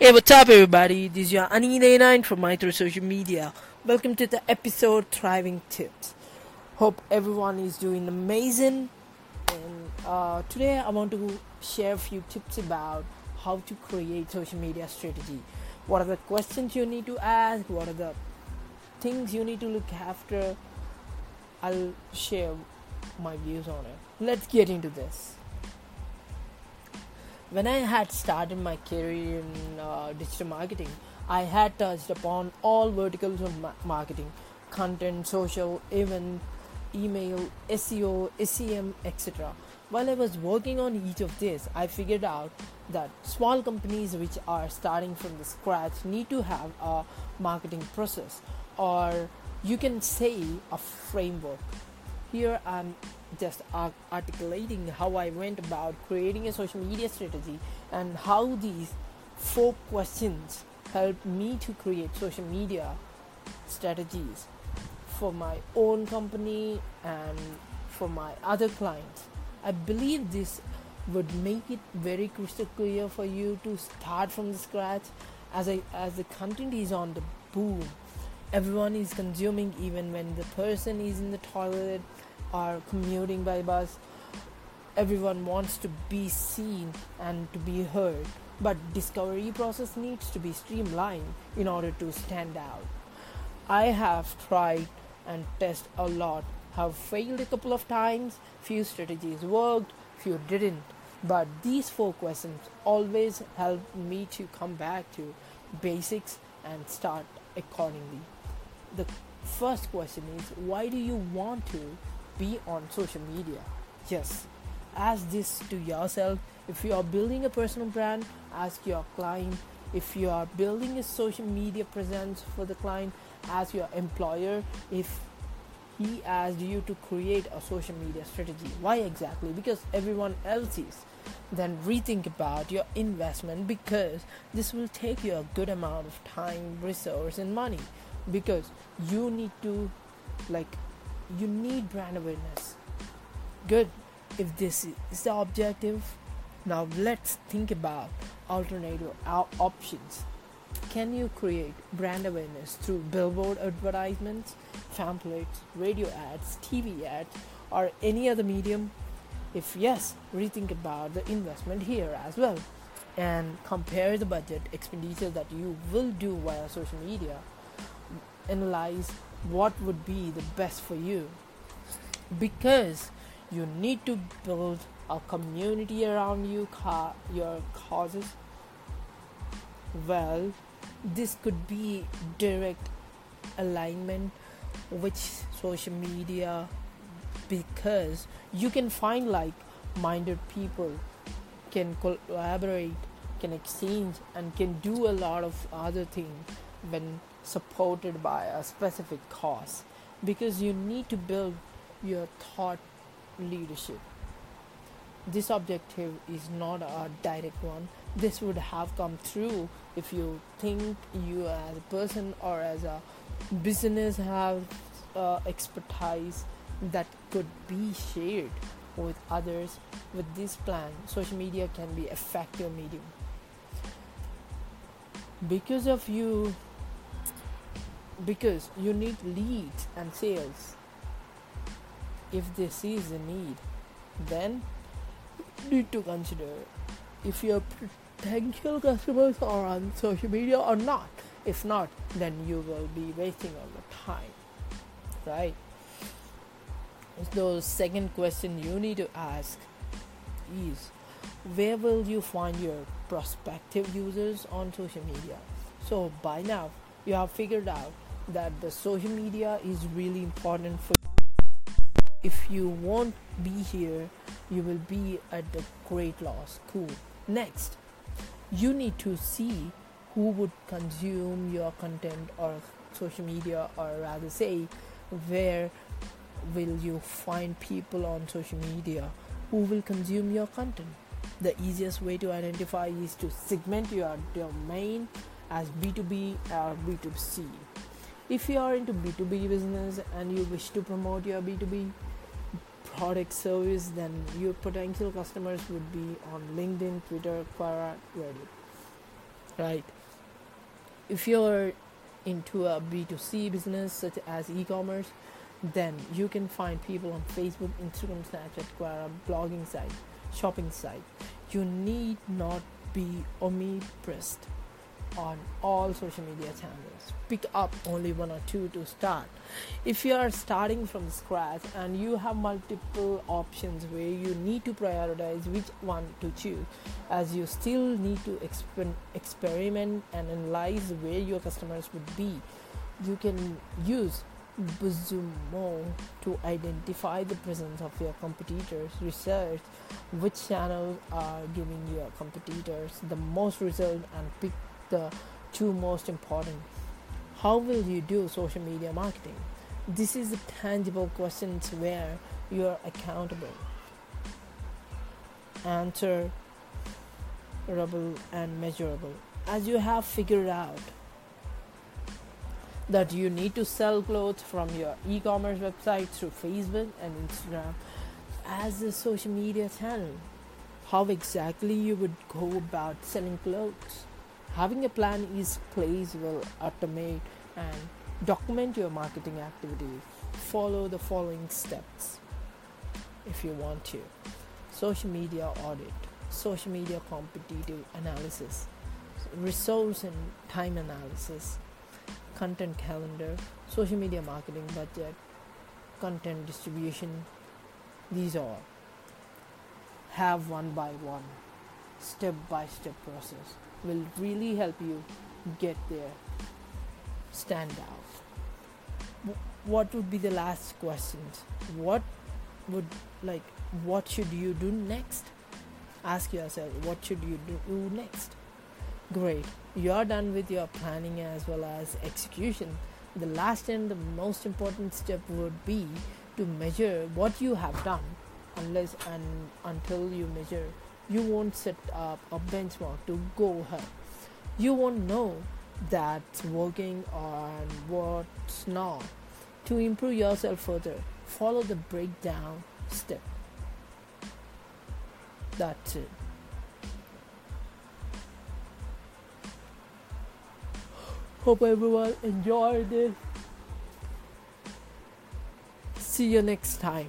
Hey, what's up, everybody? This is your Ani89 from My Social Media. Welcome to the episode Thriving Tips. Hope everyone is doing amazing. And uh, today I want to share a few tips about how to create social media strategy. What are the questions you need to ask? What are the things you need to look after? I'll share my views on it. Let's get into this when I had started my career in uh, digital marketing, I had touched upon all verticals of ma- marketing content, social, event, email, SEO, SEM, etc. While I was working on each of these, I figured out that small companies which are starting from the scratch need to have a marketing process or you can say a framework. Here I'm just articulating how I went about creating a social media strategy and how these four questions helped me to create social media strategies for my own company and for my other clients. I believe this would make it very crystal clear for you to start from the scratch as I, as the content is on the boom. Everyone is consuming even when the person is in the toilet are commuting by bus everyone wants to be seen and to be heard. But discovery process needs to be streamlined in order to stand out. I have tried and tested a lot have failed a couple of times few strategies worked few didn't. But these four questions always help me to come back to basics and start accordingly. The first question is why do you want to be on social media. Yes, ask this to yourself. If you are building a personal brand, ask your client. If you are building a social media presence for the client, ask your employer if he asked you to create a social media strategy. Why exactly? Because everyone else is. Then rethink about your investment because this will take you a good amount of time, resource, and money. Because you need to like you need brand awareness. Good. If this is the objective, now let's think about alternative options. Can you create brand awareness through billboard advertisements, pamphlets, radio ads, TV ads, or any other medium? If yes, rethink about the investment here as well and compare the budget expenditure that you will do via social media. Analyze what would be the best for you. Because you need to build a community around you ca- your causes. Well this could be direct alignment with social media because you can find like minded people can collaborate can exchange and can do a lot of other things when supported by a specific cause because you need to build your thought leadership. This objective is not a direct one. This would have come through if you think you as a person or as a business have uh, expertise that could be shared with others with this plan. Social media can be effective medium. Because of you because you need leads and sales. If this is a need then you need to consider if your potential customers are on social media or not. If not then you will be wasting all the time right? So the second question you need to ask is where will you find your prospective users on social media? So by now you have figured out that the social media is really important for if you won't be here you will be at the great loss. Cool. Next you need to see who would consume your content or social media or rather say where will you find people on social media who will consume your content. The easiest way to identify is to segment your domain as b2b or b2c if you are into b2b business and you wish to promote your b2b product service then your potential customers would be on linkedin twitter quora reddit right? If you're into a B2C business such as e-commerce, then you can find people on Facebook, Instagram, Snapchat, Quora, blogging site, shopping site. You need not be omnipresent on all social media channels. Pick up only one or two to start. If you are starting from scratch and you have multiple options where you need to prioritize which one to choose, as you still need to exper- experiment and analyze where your customers would be, you can use BuzzSumo to identify the presence of your competitors, research which channels are giving your competitors the most result, and pick the two most important. How will you do social media marketing? This is a tangible questions where you are accountable. Answerable and measurable. As you have figured out that you need to sell clothes from your e-commerce website through Facebook and Instagram as a social media channel. How exactly you would go about selling clothes? Having a plan is place will automate and document your marketing activities. Follow the following steps if you want to. Social media audit, social media competitive analysis, resource and time analysis, content calendar, social media marketing budget, content distribution. These all have one by one, step by step process will really help you get there, stand out. What would be the last questions? What would like what should you do next? Ask yourself what should you do next? Great. You're done with your planning as well as execution. The last and the most important step would be to measure what you have done unless and until you measure you won't set up a benchmark to go ahead. You won't know that's working on what's not. To improve yourself further, follow the breakdown step. That's it. Hope everyone enjoyed it. See you next time.